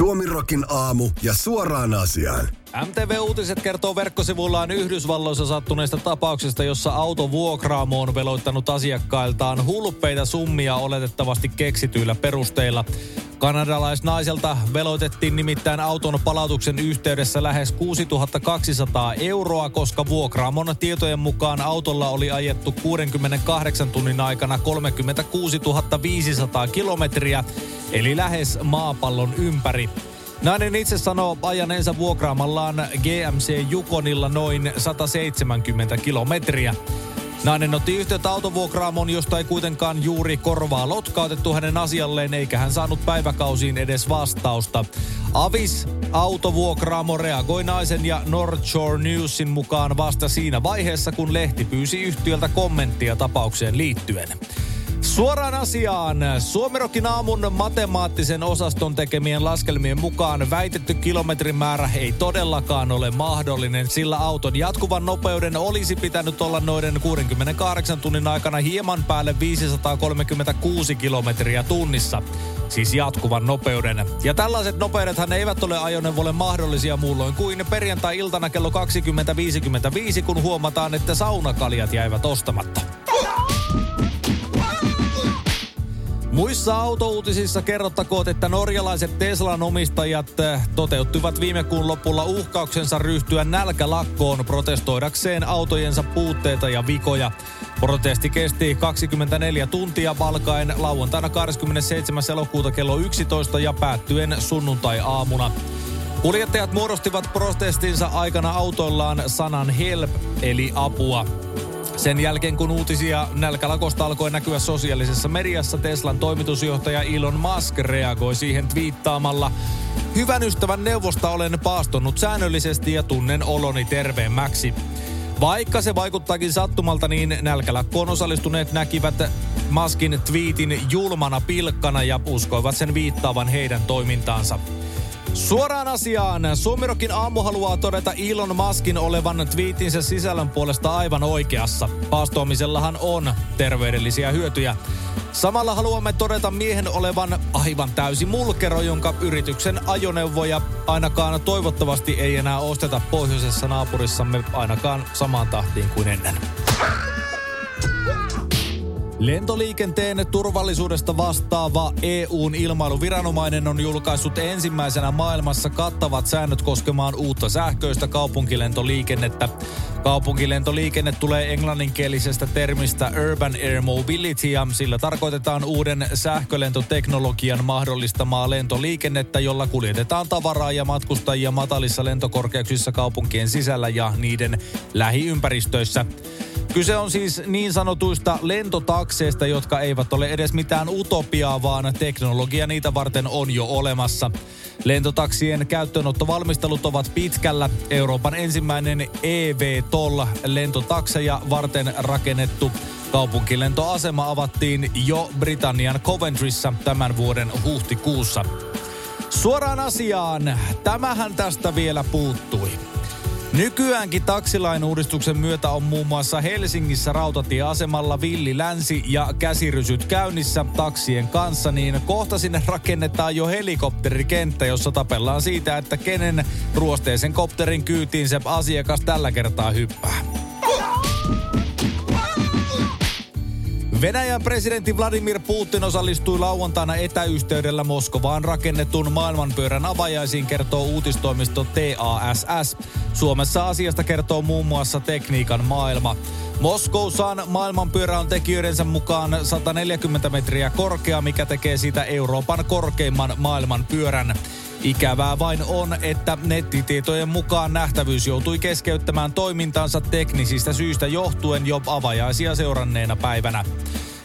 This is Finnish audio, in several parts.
Suomirokin aamu ja suoraan asiaan. MTV Uutiset kertoo verkkosivullaan Yhdysvalloissa sattuneesta tapauksesta, jossa autovuokraamo on veloittanut asiakkailtaan hulppeita summia oletettavasti keksityillä perusteilla. Kanadalaisnaiselta veloitettiin nimittäin auton palautuksen yhteydessä lähes 6200 euroa, koska vuokraamon tietojen mukaan autolla oli ajettu 68 tunnin aikana 36 500 kilometriä, eli lähes maapallon ympäri. Nainen itse sanoo ajaneensa vuokraamallaan GMC Jukonilla noin 170 kilometriä. Nainen otti yhteyttä autovuokraamon, josta ei kuitenkaan juuri korvaa lotkautettu hänen asialleen, eikä hän saanut päiväkausiin edes vastausta. Avis autovuokraamo reagoi naisen ja North Shore Newsin mukaan vasta siinä vaiheessa, kun lehti pyysi yhtiöltä kommenttia tapaukseen liittyen. Suoraan asiaan. Suomerokin aamun matemaattisen osaston tekemien laskelmien mukaan väitetty kilometrimäärä ei todellakaan ole mahdollinen, sillä auton jatkuvan nopeuden olisi pitänyt olla noiden 68 tunnin aikana hieman päälle 536 kilometriä tunnissa. Siis jatkuvan nopeuden. Ja tällaiset nopeudethan eivät ole ajoneuvolle mahdollisia muulloin kuin perjantai-iltana kello 20.55, kun huomataan, että saunakaljat jäivät ostamatta. Muissa autouutisissa kerrottakoon, että norjalaiset Teslan omistajat eh, toteuttivat viime kuun lopulla uhkauksensa ryhtyä nälkälakkoon protestoidakseen autojensa puutteita ja vikoja. Protesti kesti 24 tuntia valkaen lauantaina 27. elokuuta kello 11 ja päättyen sunnuntai-aamuna. Kuljettajat muodostivat protestinsa aikana autoillaan sanan help eli apua. Sen jälkeen kun uutisia nälkälakosta alkoi näkyä sosiaalisessa mediassa, Teslan toimitusjohtaja Elon Musk reagoi siihen twiittaamalla. Hyvän ystävän neuvosta olen paastonut säännöllisesti ja tunnen oloni terveemmäksi. Vaikka se vaikuttaakin sattumalta, niin nälkälakkoon osallistuneet näkivät Maskin twiitin julmana pilkkana ja uskoivat sen viittaavan heidän toimintaansa. Suoraan asiaan. Suomirokin aamu haluaa todeta Elon Muskin olevan twiitinsä sisällön puolesta aivan oikeassa. Paastoamisellahan on terveydellisiä hyötyjä. Samalla haluamme todeta miehen olevan aivan täysi mulkero, jonka yrityksen ajoneuvoja ainakaan toivottavasti ei enää osteta pohjoisessa naapurissamme ainakaan samaan tahtiin kuin ennen. Lentoliikenteen turvallisuudesta vastaava EUn ilmailuviranomainen on julkaissut ensimmäisenä maailmassa kattavat säännöt koskemaan uutta sähköistä kaupunkilentoliikennettä. Kaupunkilentoliikenne tulee englanninkielisestä termistä Urban Air Mobility ja sillä tarkoitetaan uuden sähkölentoteknologian mahdollistamaa lentoliikennettä, jolla kuljetetaan tavaraa ja matkustajia matalissa lentokorkeuksissa kaupunkien sisällä ja niiden lähiympäristöissä. Kyse on siis niin sanotuista lentotakseista, jotka eivät ole edes mitään utopiaa, vaan teknologia niitä varten on jo olemassa. Lentotaksien käyttöönottovalmistelut ovat pitkällä. Euroopan ensimmäinen EV-TOL lentotakseja varten rakennettu kaupunkilentoasema avattiin jo Britannian Coventryssä tämän vuoden huhtikuussa. Suoraan asiaan, tämähän tästä vielä puuttui. Nykyäänkin taksilain uudistuksen myötä on muun muassa Helsingissä rautatieasemalla Villi Länsi ja käsirysyt käynnissä taksien kanssa, niin kohta sinne rakennetaan jo helikopterikenttä, jossa tapellaan siitä, että kenen ruosteisen kopterin kyytiin se asiakas tällä kertaa hyppää. Venäjän presidentti Vladimir Putin osallistui lauantaina etäyhteydellä Moskovaan rakennetun maailmanpyörän avajaisiin, kertoo uutistoimisto TASS. Suomessa asiasta kertoo muun muassa tekniikan maailma. Moskousaan maailmanpyörä on tekijöidensä mukaan 140 metriä korkea, mikä tekee siitä Euroopan korkeimman maailmanpyörän. Ikävää vain on, että nettitietojen mukaan nähtävyys joutui keskeyttämään toimintansa teknisistä syistä johtuen jo avajaisia seuranneena päivänä.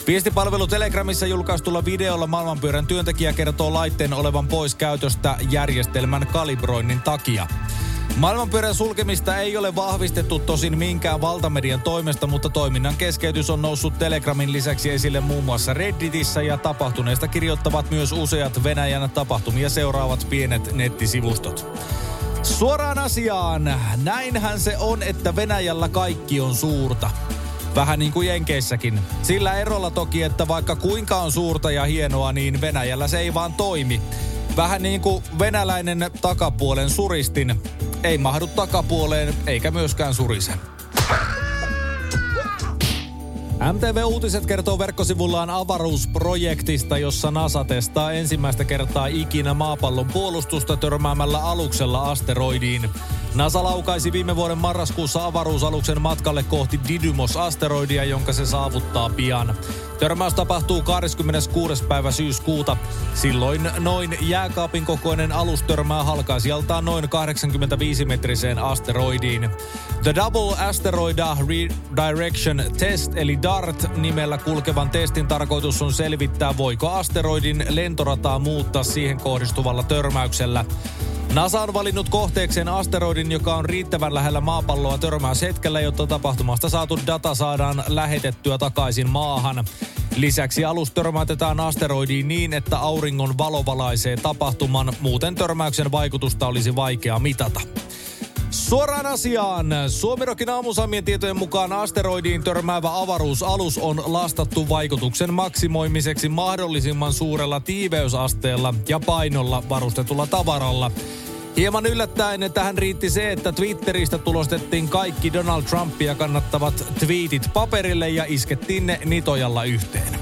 Viestipalvelu Telegramissa julkaistulla videolla maailmanpyörän työntekijä kertoo laitteen olevan pois käytöstä järjestelmän kalibroinnin takia. Maailmanpyörän sulkemista ei ole vahvistettu tosin minkään valtamedian toimesta, mutta toiminnan keskeytys on noussut Telegramin lisäksi esille muun muassa Redditissä ja tapahtuneesta kirjoittavat myös useat Venäjän tapahtumia seuraavat pienet nettisivustot. Suoraan asiaan, näinhän se on, että Venäjällä kaikki on suurta. Vähän niin kuin Jenkeissäkin. Sillä erolla toki, että vaikka kuinka on suurta ja hienoa, niin Venäjällä se ei vaan toimi. Vähän niin kuin venäläinen takapuolen suristin. Ei mahdu takapuoleen eikä myöskään surise. MTV Uutiset kertoo verkkosivullaan avaruusprojektista, jossa NASA testaa ensimmäistä kertaa ikinä maapallon puolustusta törmäämällä aluksella asteroidiin. NASA laukaisi viime vuoden marraskuussa avaruusaluksen matkalle kohti Didymos-asteroidia, jonka se saavuttaa pian. Törmäys tapahtuu 26. päivä syyskuuta. Silloin noin jääkaapin kokoinen alus törmää halkaisijaltaan noin 85-metriseen asteroidiin. The Double Asteroid Redirection Test eli DART nimellä kulkevan testin tarkoitus on selvittää, voiko asteroidin lentorataa muuttaa siihen kohdistuvalla törmäyksellä. NASA on valinnut kohteekseen asteroidin, joka on riittävän lähellä maapalloa törmäyshetkellä, jotta tapahtumasta saatu data saadaan lähetettyä takaisin maahan. Lisäksi alus törmäytetään asteroidiin niin, että auringon valo valaisee tapahtuman, muuten törmäyksen vaikutusta olisi vaikea mitata. Suoraan asiaan. Suomirokin aamusamien tietojen mukaan asteroidiin törmäävä avaruusalus on lastattu vaikutuksen maksimoimiseksi mahdollisimman suurella tiiveysasteella ja painolla varustetulla tavaralla. Hieman yllättäen tähän riitti se, että Twitteristä tulostettiin kaikki Donald Trumpia kannattavat tweetit paperille ja iskettiin ne nitojalla yhteen.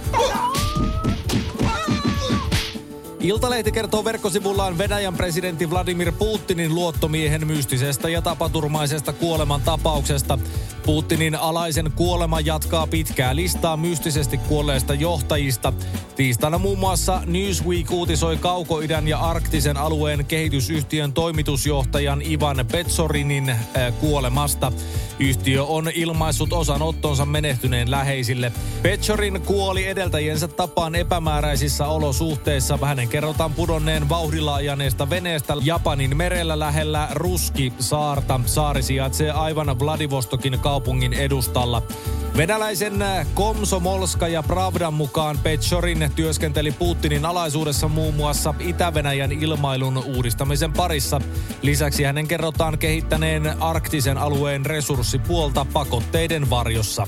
Iltalehti kertoo verkkosivullaan Venäjän presidentti Vladimir Putinin luottomiehen mystisestä ja tapaturmaisesta kuoleman tapauksesta. Putinin alaisen kuolema jatkaa pitkää listaa mystisesti kuolleista johtajista. Tiistaina muun muassa Newsweek uutisoi Kaukoidän ja arktisen alueen kehitysyhtiön toimitusjohtajan Ivan Petsorinin äh, kuolemasta. Yhtiö on ilmaissut osanottonsa menehtyneen läheisille. Petsorin kuoli edeltäjiensä tapaan epämääräisissä olosuhteissa. Hänen kerrotaan pudonneen vauhdilla ajaneesta veneestä Japanin merellä lähellä Ruski-saarta. Saari sijaitsee aivan Vladivostokin kaupungin edustalla. Venäläisen Komsomolska ja Pravdan mukaan Petsorin työskenteli Putinin alaisuudessa muun muassa Itä-Venäjän ilmailun uudistamisen parissa. Lisäksi hänen kerrotaan kehittäneen arktisen alueen resurssipuolta pakotteiden varjossa.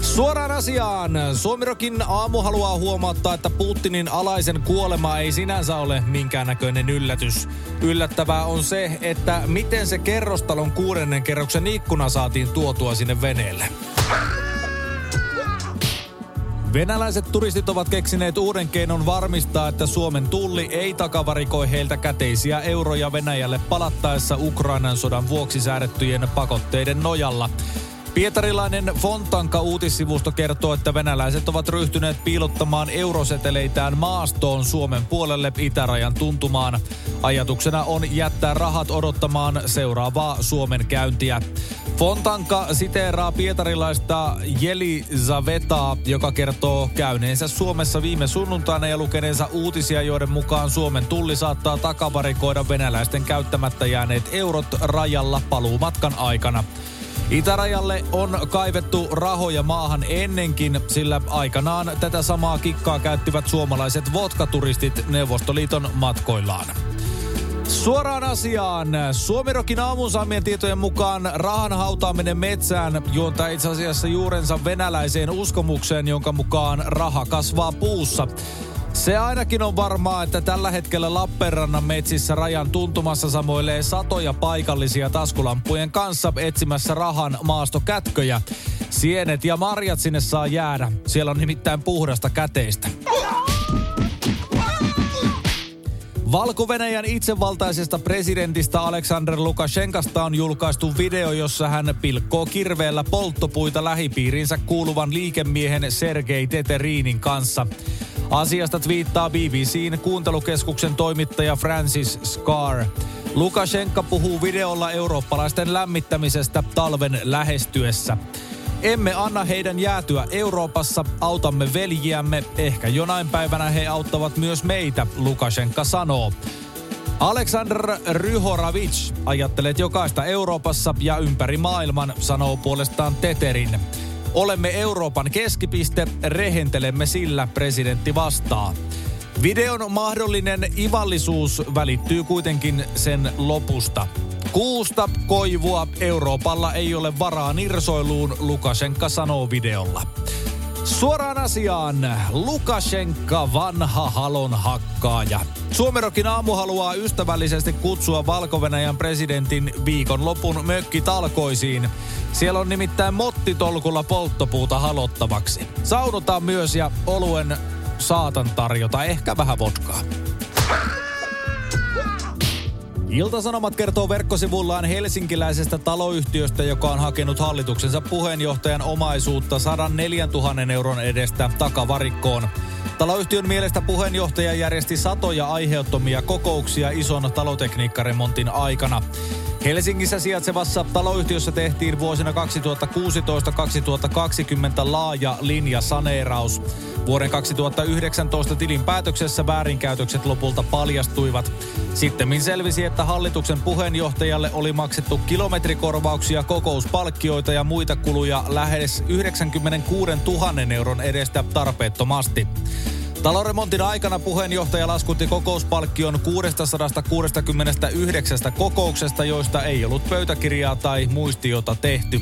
Suoraan asiaan. Suomirokin aamu haluaa huomauttaa, että Putinin alaisen kuolema ei sinänsä ole minkäännäköinen yllätys. Yllättävää on se, että miten se kerrostalon kuudennen kerroksen ikkuna saatiin tuotua sinne veneelle. Venäläiset turistit ovat keksineet uuden keinon varmistaa, että Suomen tulli ei takavarikoi heiltä käteisiä euroja Venäjälle palattaessa Ukrainan sodan vuoksi säädettyjen pakotteiden nojalla. Pietarilainen Fontanka uutissivusto kertoo, että venäläiset ovat ryhtyneet piilottamaan euroseteleitään maastoon Suomen puolelle itärajan tuntumaan. Ajatuksena on jättää rahat odottamaan seuraavaa Suomen käyntiä. Fontanka siteeraa pietarilaista Jeli Zavetaa, joka kertoo käyneensä Suomessa viime sunnuntaina ja lukeneensa uutisia, joiden mukaan Suomen tulli saattaa takavarikoida venäläisten käyttämättä jääneet eurot rajalla paluumatkan aikana. Itärajalle on kaivettu rahoja maahan ennenkin, sillä aikanaan tätä samaa kikkaa käyttivät suomalaiset vodkaturistit Neuvostoliiton matkoillaan. Suoraan asiaan. Suomirokin aamun saamien tietojen mukaan rahan hautaaminen metsään juontaa itse asiassa juurensa venäläiseen uskomukseen, jonka mukaan raha kasvaa puussa. Se ainakin on varmaa, että tällä hetkellä Lappeenrannan metsissä rajan tuntumassa samoilee satoja paikallisia taskulampujen kanssa etsimässä rahan maastokätköjä. Sienet ja marjat sinne saa jäädä. Siellä on nimittäin puhdasta käteistä. Valko-Venäjän itsevaltaisesta presidentistä Aleksander Lukashenkasta on julkaistu video, jossa hän pilkkoo kirveellä polttopuita lähipiirinsä kuuluvan liikemiehen Sergei Teterinin kanssa. Asiasta twiittaa BBCn kuuntelukeskuksen toimittaja Francis Scar. Lukashenka puhuu videolla eurooppalaisten lämmittämisestä talven lähestyessä. Emme anna heidän jäätyä Euroopassa, autamme veljiämme, ehkä jonain päivänä he auttavat myös meitä, Lukashenka sanoo. Alexander Ryhoravic ajattelee jokaista Euroopassa ja ympäri maailman, sanoo puolestaan Teterin. Olemme Euroopan keskipiste, rehentelemme sillä, presidentti vastaa. Videon mahdollinen ivallisuus välittyy kuitenkin sen lopusta. Kuusta koivua Euroopalla ei ole varaa nirsoiluun, Lukashenka sanoo videolla. Suoraan asiaan. Lukashenka, vanha halon hakkaaja. Suomerokin aamu haluaa ystävällisesti kutsua valko presidentin viikonlopun mökkitalkoisiin. Siellä on nimittäin mottitolkulla polttopuuta halottavaksi. Saunotaan myös ja oluen saatan tarjota ehkä vähän vodkaa. Iltasanomat kertoo verkkosivullaan helsinkiläisestä taloyhtiöstä, joka on hakenut hallituksensa puheenjohtajan omaisuutta 104 000 euron edestä takavarikkoon. Taloyhtiön mielestä puheenjohtaja järjesti satoja aiheuttomia kokouksia ison talotekniikkaremontin aikana. Helsingissä sijaitsevassa taloyhtiössä tehtiin vuosina 2016-2020 laaja linjasaneeraus. Vuoden 2019 tilin päätöksessä väärinkäytökset lopulta paljastuivat. Sitten selvisi, että hallituksen puheenjohtajalle oli maksettu kilometrikorvauksia, kokouspalkkioita ja muita kuluja lähes 96 000 euron edestä tarpeettomasti. Taloremontin aikana puheenjohtaja laskutti kokouspalkkion 669 kokouksesta, joista ei ollut pöytäkirjaa tai muistiota tehty.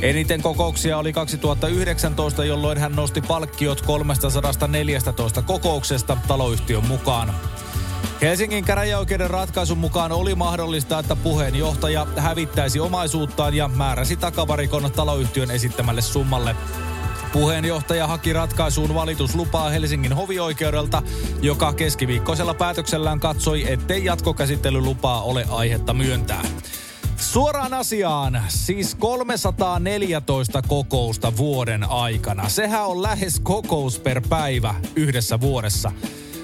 Eniten kokouksia oli 2019, jolloin hän nosti palkkiot 314 kokouksesta taloyhtiön mukaan. Helsingin käräjäoikeuden ratkaisun mukaan oli mahdollista, että puheenjohtaja hävittäisi omaisuuttaan ja määräsi takavarikon taloyhtiön esittämälle summalle. Puheenjohtaja haki ratkaisuun valituslupaa Helsingin hovioikeudelta, joka keskiviikkoisella päätöksellään katsoi, ettei jatkokäsittelylupaa ole aihetta myöntää. Suoraan asiaan, siis 314 kokousta vuoden aikana. Sehän on lähes kokous per päivä yhdessä vuodessa.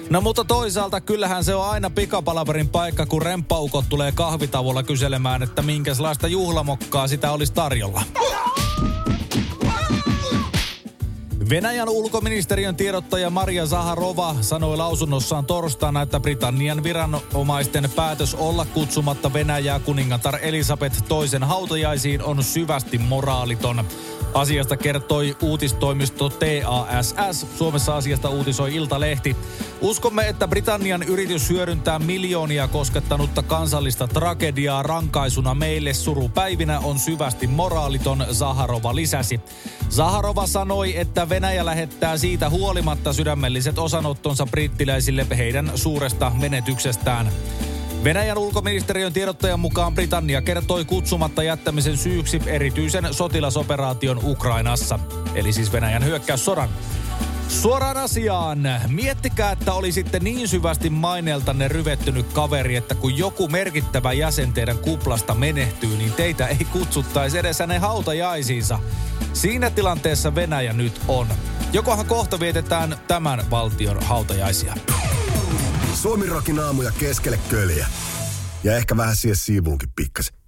No mutta toisaalta kyllähän se on aina pikapalaverin paikka, kun remppaukot tulee kahvitavolla kyselemään, että minkälaista juhlamokkaa sitä olisi tarjolla. Venäjän ulkoministeriön tiedottaja Maria Zaharova sanoi lausunnossaan torstaina, että Britannian viranomaisten päätös olla kutsumatta Venäjää kuningatar Elisabeth toisen hautajaisiin on syvästi moraaliton. Asiasta kertoi uutistoimisto TASS. Suomessa asiasta uutisoi Iltalehti. Uskomme, että Britannian yritys hyödyntää miljoonia koskettanutta kansallista tragediaa rankaisuna meille surupäivinä on syvästi moraaliton, Zaharova lisäsi. Zaharova sanoi, että Venäjä lähettää siitä huolimatta sydämelliset osanottonsa brittiläisille heidän suuresta menetyksestään. Venäjän ulkoministeriön tiedottajan mukaan Britannia kertoi kutsumatta jättämisen syyksi erityisen sotilasoperaation Ukrainassa, eli siis Venäjän hyökkäyssodan. Suoraan asiaan. Miettikää, että oli sitten niin syvästi maineeltanne ryvettynyt kaveri, että kun joku merkittävä jäsen teidän kuplasta menehtyy, niin teitä ei kutsuttaisi edes hänen hautajaisiinsa. Siinä tilanteessa Venäjä nyt on. Jokohan kohta vietetään tämän valtion hautajaisia. Suomi rokin aamuja keskelle köljä. Ja ehkä vähän siihen siivuunkin pikkasen.